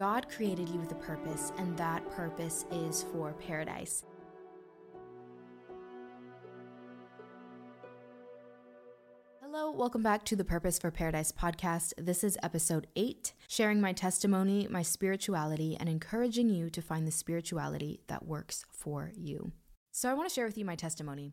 God created you with a purpose, and that purpose is for paradise. Hello, welcome back to the Purpose for Paradise podcast. This is episode eight, sharing my testimony, my spirituality, and encouraging you to find the spirituality that works for you. So, I want to share with you my testimony.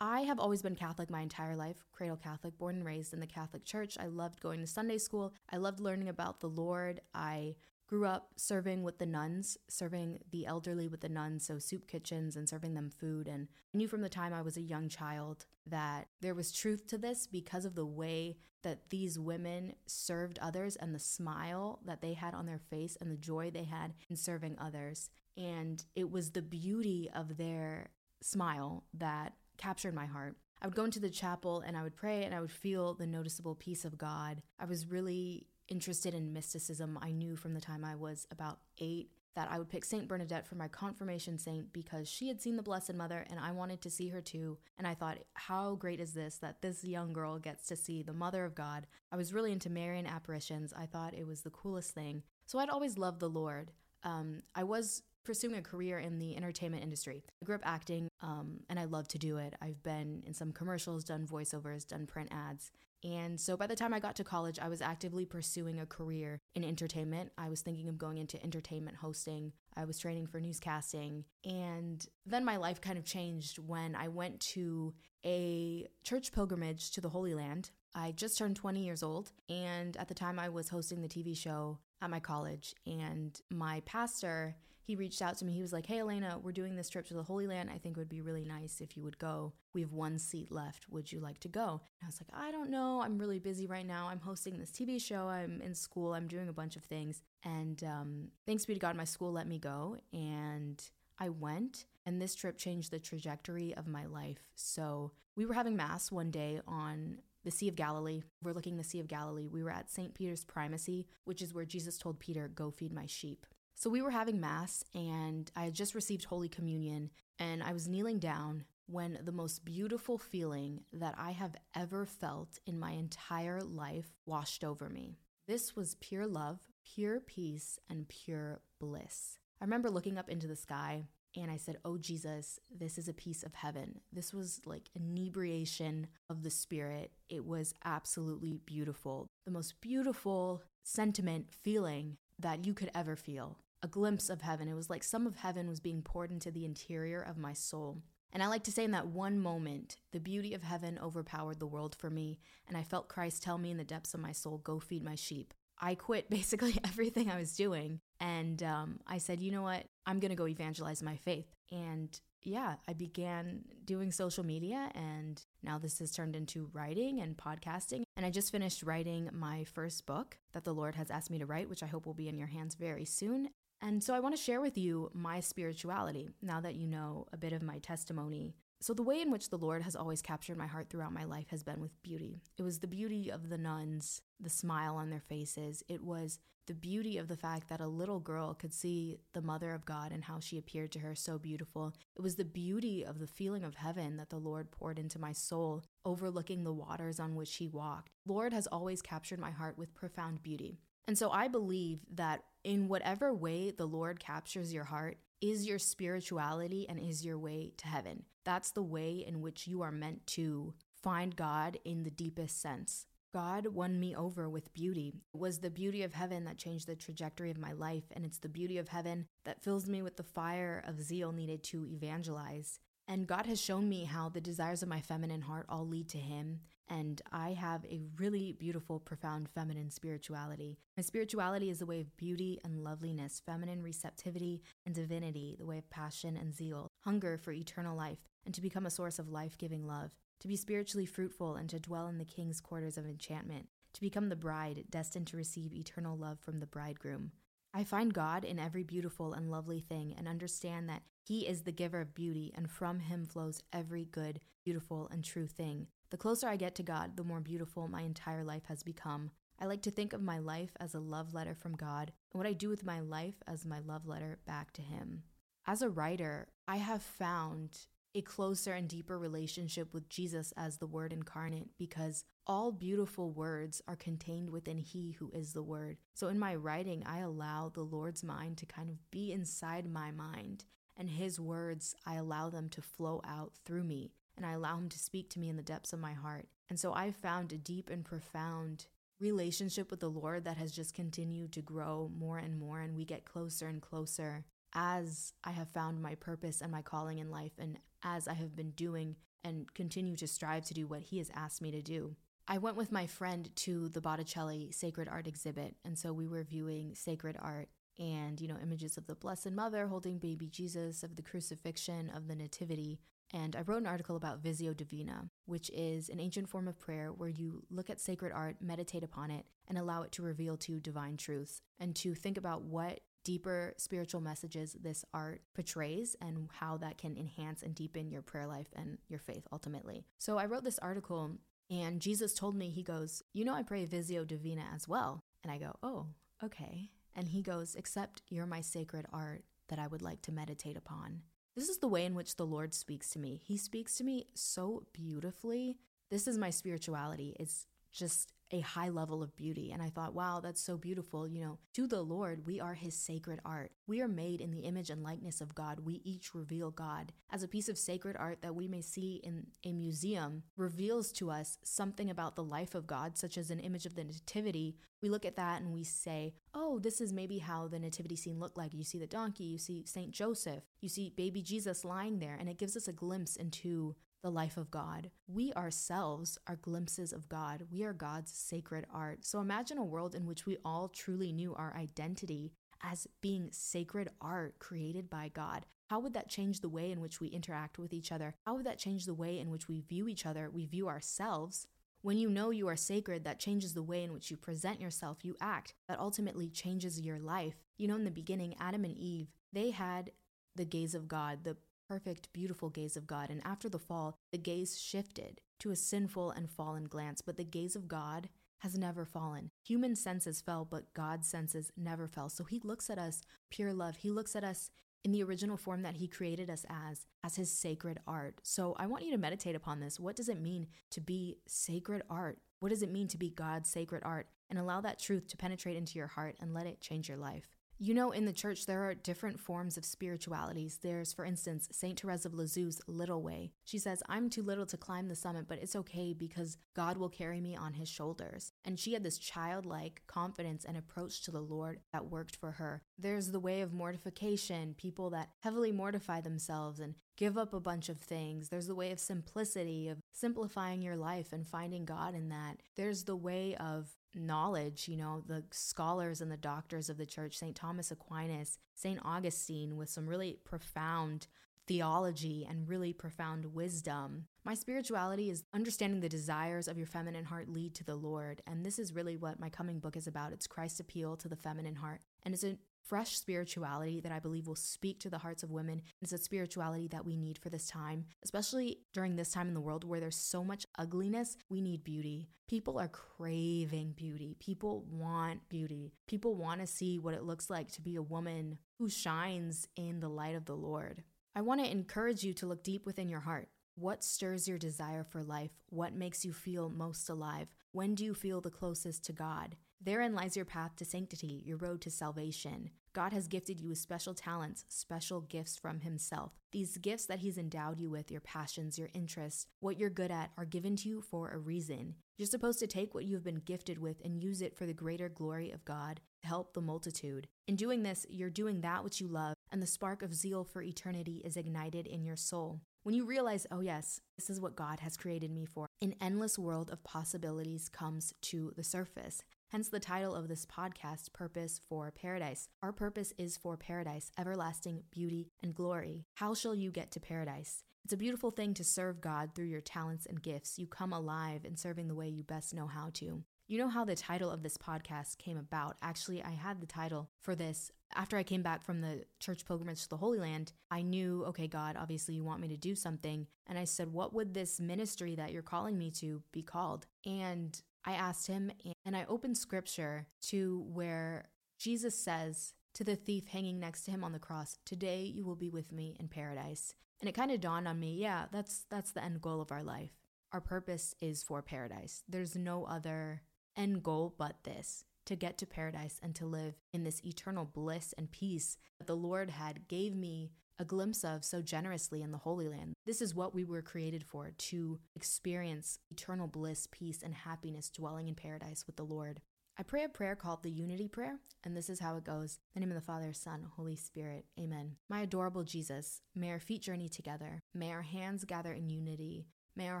I have always been Catholic my entire life, cradle Catholic, born and raised in the Catholic Church. I loved going to Sunday school. I loved learning about the Lord. I grew up serving with the nuns, serving the elderly with the nuns, so soup kitchens and serving them food. And I knew from the time I was a young child that there was truth to this because of the way that these women served others and the smile that they had on their face and the joy they had in serving others. And it was the beauty of their smile that captured my heart. I would go into the chapel and I would pray and I would feel the noticeable peace of God. I was really interested in mysticism, I knew from the time I was about eight that I would pick Saint Bernadette for my confirmation saint because she had seen the Blessed Mother and I wanted to see her too. And I thought, how great is this that this young girl gets to see the Mother of God? I was really into Marian apparitions. I thought it was the coolest thing. So I'd always loved the Lord. Um, I was pursuing a career in the entertainment industry. I grew up acting um, and I love to do it. I've been in some commercials, done voiceovers, done print ads. And so by the time I got to college, I was actively pursuing a career in entertainment. I was thinking of going into entertainment hosting. I was training for newscasting. And then my life kind of changed when I went to a church pilgrimage to the Holy Land. I just turned 20 years old. And at the time, I was hosting the TV show at my college. And my pastor he reached out to me. He was like, Hey, Elena, we're doing this trip to the Holy Land. I think it would be really nice if you would go. We have one seat left. Would you like to go? And I was like, I don't know. I'm really busy right now. I'm hosting this TV show. I'm in school. I'm doing a bunch of things. And um, thanks be to God, my school let me go. And I went, and this trip changed the trajectory of my life. So we were having Mass one day on the Sea of Galilee. We're looking the Sea of Galilee. We were at St. Peter's Primacy, which is where Jesus told Peter, Go feed my sheep. So we were having Mass, and I had just received Holy Communion, and I was kneeling down when the most beautiful feeling that I have ever felt in my entire life washed over me. This was pure love, pure peace, and pure bliss. I remember looking up into the sky and I said, Oh, Jesus, this is a piece of heaven. This was like inebriation of the spirit. It was absolutely beautiful. The most beautiful sentiment, feeling that you could ever feel a glimpse of heaven. It was like some of heaven was being poured into the interior of my soul. And I like to say in that one moment, the beauty of heaven overpowered the world for me, and I felt Christ tell me in the depths of my soul, Go feed my sheep. I quit basically everything I was doing, and um, I said, You know what? I'm going to go evangelize my faith. And yeah, I began doing social media, and now this has turned into writing and podcasting. And I just finished writing my first book that the Lord has asked me to write, which I hope will be in your hands very soon. And so I want to share with you my spirituality now that you know a bit of my testimony. So, the way in which the Lord has always captured my heart throughout my life has been with beauty. It was the beauty of the nuns, the smile on their faces. It was the beauty of the fact that a little girl could see the Mother of God and how she appeared to her so beautiful. It was the beauty of the feeling of heaven that the Lord poured into my soul, overlooking the waters on which He walked. Lord has always captured my heart with profound beauty. And so I believe that in whatever way the Lord captures your heart, is your spirituality and is your way to heaven. That's the way in which you are meant to find God in the deepest sense. God won me over with beauty. It was the beauty of heaven that changed the trajectory of my life, and it's the beauty of heaven that fills me with the fire of zeal needed to evangelize. And God has shown me how the desires of my feminine heart all lead to Him. And I have a really beautiful, profound feminine spirituality. My spirituality is the way of beauty and loveliness, feminine receptivity and divinity, the way of passion and zeal, hunger for eternal life, and to become a source of life giving love, to be spiritually fruitful and to dwell in the king's quarters of enchantment, to become the bride destined to receive eternal love from the bridegroom. I find God in every beautiful and lovely thing and understand that He is the giver of beauty, and from Him flows every good, beautiful, and true thing. The closer I get to God, the more beautiful my entire life has become. I like to think of my life as a love letter from God, and what I do with my life as my love letter back to Him. As a writer, I have found a closer and deeper relationship with Jesus as the Word incarnate because all beautiful words are contained within He who is the Word. So in my writing, I allow the Lord's mind to kind of be inside my mind, and His words, I allow them to flow out through me, and I allow Him to speak to me in the depths of my heart. And so I've found a deep and profound relationship with the Lord that has just continued to grow more and more, and we get closer and closer as I have found my purpose and my calling in life, and as I have been doing and continue to strive to do what He has asked me to do. I went with my friend to the Botticelli Sacred Art exhibit, and so we were viewing sacred art and, you know, images of the Blessed Mother holding baby Jesus, of the crucifixion, of the Nativity. And I wrote an article about Visio Divina, which is an ancient form of prayer where you look at sacred art, meditate upon it, and allow it to reveal to you divine truths, and to think about what deeper spiritual messages this art portrays and how that can enhance and deepen your prayer life and your faith ultimately. So I wrote this article and Jesus told me, He goes, You know, I pray Visio Divina as well. And I go, Oh, okay. And He goes, Except you're my sacred art that I would like to meditate upon. This is the way in which the Lord speaks to me. He speaks to me so beautifully. This is my spirituality. It's just a high level of beauty. And I thought, wow, that's so beautiful. You know, to the Lord, we are his sacred art. We are made in the image and likeness of God. We each reveal God. As a piece of sacred art that we may see in a museum reveals to us something about the life of God, such as an image of the Nativity, we look at that and we say, oh, this is maybe how the nativity scene looked like. You see the donkey, you see St. Joseph, you see baby Jesus lying there, and it gives us a glimpse into the life of God. We ourselves are glimpses of God. We are God's sacred art. So imagine a world in which we all truly knew our identity as being sacred art created by God. How would that change the way in which we interact with each other? How would that change the way in which we view each other, we view ourselves? When you know you are sacred, that changes the way in which you present yourself, you act. That ultimately changes your life. You know, in the beginning, Adam and Eve, they had the gaze of God, the perfect, beautiful gaze of God. And after the fall, the gaze shifted to a sinful and fallen glance, but the gaze of God has never fallen. Human senses fell, but God's senses never fell. So he looks at us pure love. He looks at us in the original form that he created us as, as his sacred art. So I want you to meditate upon this. What does it mean to be sacred art? What does it mean to be God's sacred art? And allow that truth to penetrate into your heart and let it change your life. You know, in the church, there are different forms of spiritualities. There's, for instance, St. Therese of Lisieux's Little Way. She says, I'm too little to climb the summit, but it's okay because God will carry me on his shoulders. And she had this childlike confidence and approach to the Lord that worked for her. There's the way of mortification, people that heavily mortify themselves and give up a bunch of things. There's the way of simplicity, of simplifying your life and finding God in that. There's the way of knowledge, you know, the scholars and the doctors of the church, St. Thomas Aquinas, St. Augustine, with some really profound theology and really profound wisdom. My spirituality is understanding the desires of your feminine heart lead to the Lord. And this is really what my coming book is about. It's Christ's appeal to the feminine heart. And it's a fresh spirituality that I believe will speak to the hearts of women. It's a spirituality that we need for this time, especially during this time in the world where there's so much ugliness. We need beauty. People are craving beauty. People want beauty. People want to see what it looks like to be a woman who shines in the light of the Lord. I want to encourage you to look deep within your heart. What stirs your desire for life? What makes you feel most alive? When do you feel the closest to God? Therein lies your path to sanctity, your road to salvation. God has gifted you with special talents, special gifts from Himself. These gifts that He's endowed you with, your passions, your interests, what you're good at, are given to you for a reason. You're supposed to take what you've been gifted with and use it for the greater glory of God to help the multitude. In doing this, you're doing that which you love, and the spark of zeal for eternity is ignited in your soul. When you realize, oh, yes, this is what God has created me for, an endless world of possibilities comes to the surface. Hence the title of this podcast, Purpose for Paradise. Our purpose is for paradise, everlasting beauty and glory. How shall you get to paradise? It's a beautiful thing to serve God through your talents and gifts. You come alive in serving the way you best know how to. You know how the title of this podcast came about? Actually, I had the title for this after I came back from the church pilgrimage to the Holy Land. I knew, okay, God, obviously you want me to do something. And I said, what would this ministry that you're calling me to be called? And I asked him, and I opened scripture to where Jesus says to the thief hanging next to him on the cross, Today you will be with me in paradise. And it kind of dawned on me, yeah, that's that's the end goal of our life. our purpose is for paradise. There's no other end goal but this to get to paradise and to live in this eternal bliss and peace that the Lord had gave me a glimpse of so generously in the Holy Land. This is what we were created for to experience eternal bliss, peace, and happiness dwelling in paradise with the Lord. I pray a prayer called the Unity Prayer, and this is how it goes. In the name of the Father, Son, Holy Spirit. Amen. My adorable Jesus, may our feet journey together. May our hands gather in unity. May our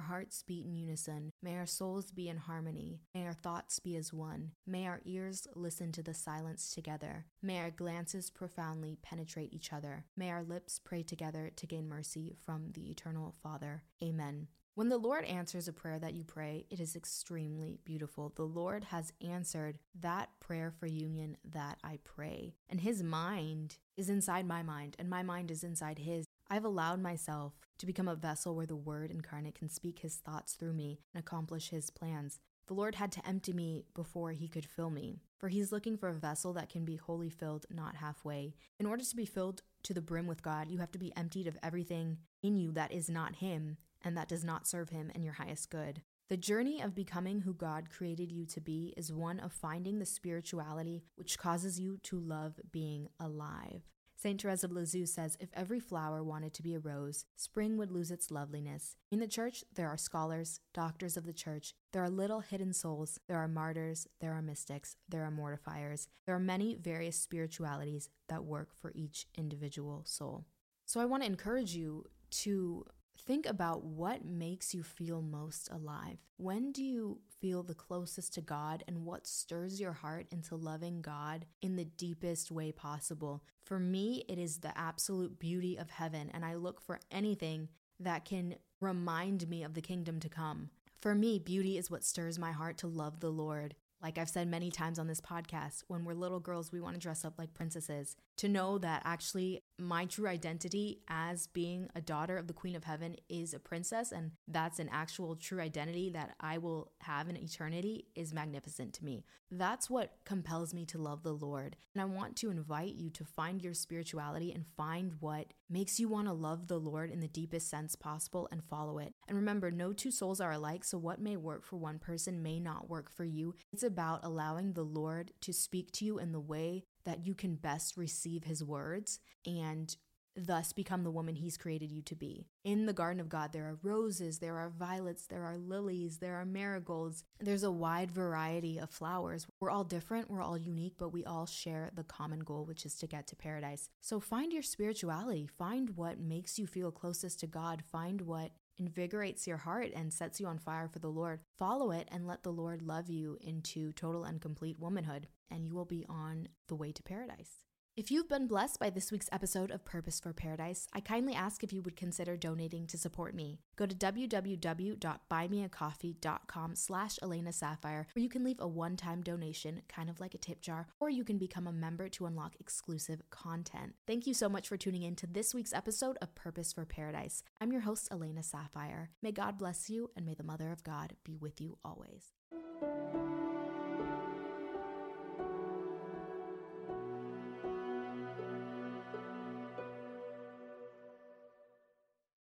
hearts beat in unison. May our souls be in harmony. May our thoughts be as one. May our ears listen to the silence together. May our glances profoundly penetrate each other. May our lips pray together to gain mercy from the eternal Father. Amen. When the Lord answers a prayer that you pray, it is extremely beautiful. The Lord has answered that prayer for union that I pray. And His mind is inside my mind, and my mind is inside His. I've allowed myself to become a vessel where the Word incarnate can speak His thoughts through me and accomplish His plans. The Lord had to empty me before He could fill me, for He's looking for a vessel that can be wholly filled, not halfway. In order to be filled to the brim with God, you have to be emptied of everything in you that is not Him and that does not serve Him and your highest good. The journey of becoming who God created you to be is one of finding the spirituality which causes you to love being alive. St. Teresa of Lisieux says if every flower wanted to be a rose, spring would lose its loveliness. In the church, there are scholars, doctors of the church, there are little hidden souls, there are martyrs, there are mystics, there are mortifiers, there are many various spiritualities that work for each individual soul. So I want to encourage you to think about what makes you feel most alive. When do you feel the closest to God and what stirs your heart into loving God in the deepest way possible? For me, it is the absolute beauty of heaven, and I look for anything that can remind me of the kingdom to come. For me, beauty is what stirs my heart to love the Lord. Like I've said many times on this podcast, when we're little girls, we want to dress up like princesses. To know that actually my true identity as being a daughter of the Queen of Heaven is a princess, and that's an actual true identity that I will have in eternity is magnificent to me. That's what compels me to love the Lord. And I want to invite you to find your spirituality and find what makes you want to love the Lord in the deepest sense possible and follow it. And remember, no two souls are alike, so what may work for one person may not work for you. It's about allowing the Lord to speak to you in the way that you can best receive his words and thus become the woman he's created you to be. In the garden of God, there are roses, there are violets, there are lilies, there are marigolds. There's a wide variety of flowers. We're all different, we're all unique, but we all share the common goal, which is to get to paradise. So find your spirituality, find what makes you feel closest to God, find what invigorates your heart and sets you on fire for the Lord. Follow it and let the Lord love you into total and complete womanhood, and you will be on the way to paradise. If you've been blessed by this week's episode of Purpose for Paradise, I kindly ask if you would consider donating to support me. Go to www.buymeacoffee.com slash Elena Sapphire, where you can leave a one-time donation, kind of like a tip jar, or you can become a member to unlock exclusive content. Thank you so much for tuning in to this week's episode of Purpose for Paradise. I'm your host, Elena Sapphire. May God bless you, and may the Mother of God be with you always.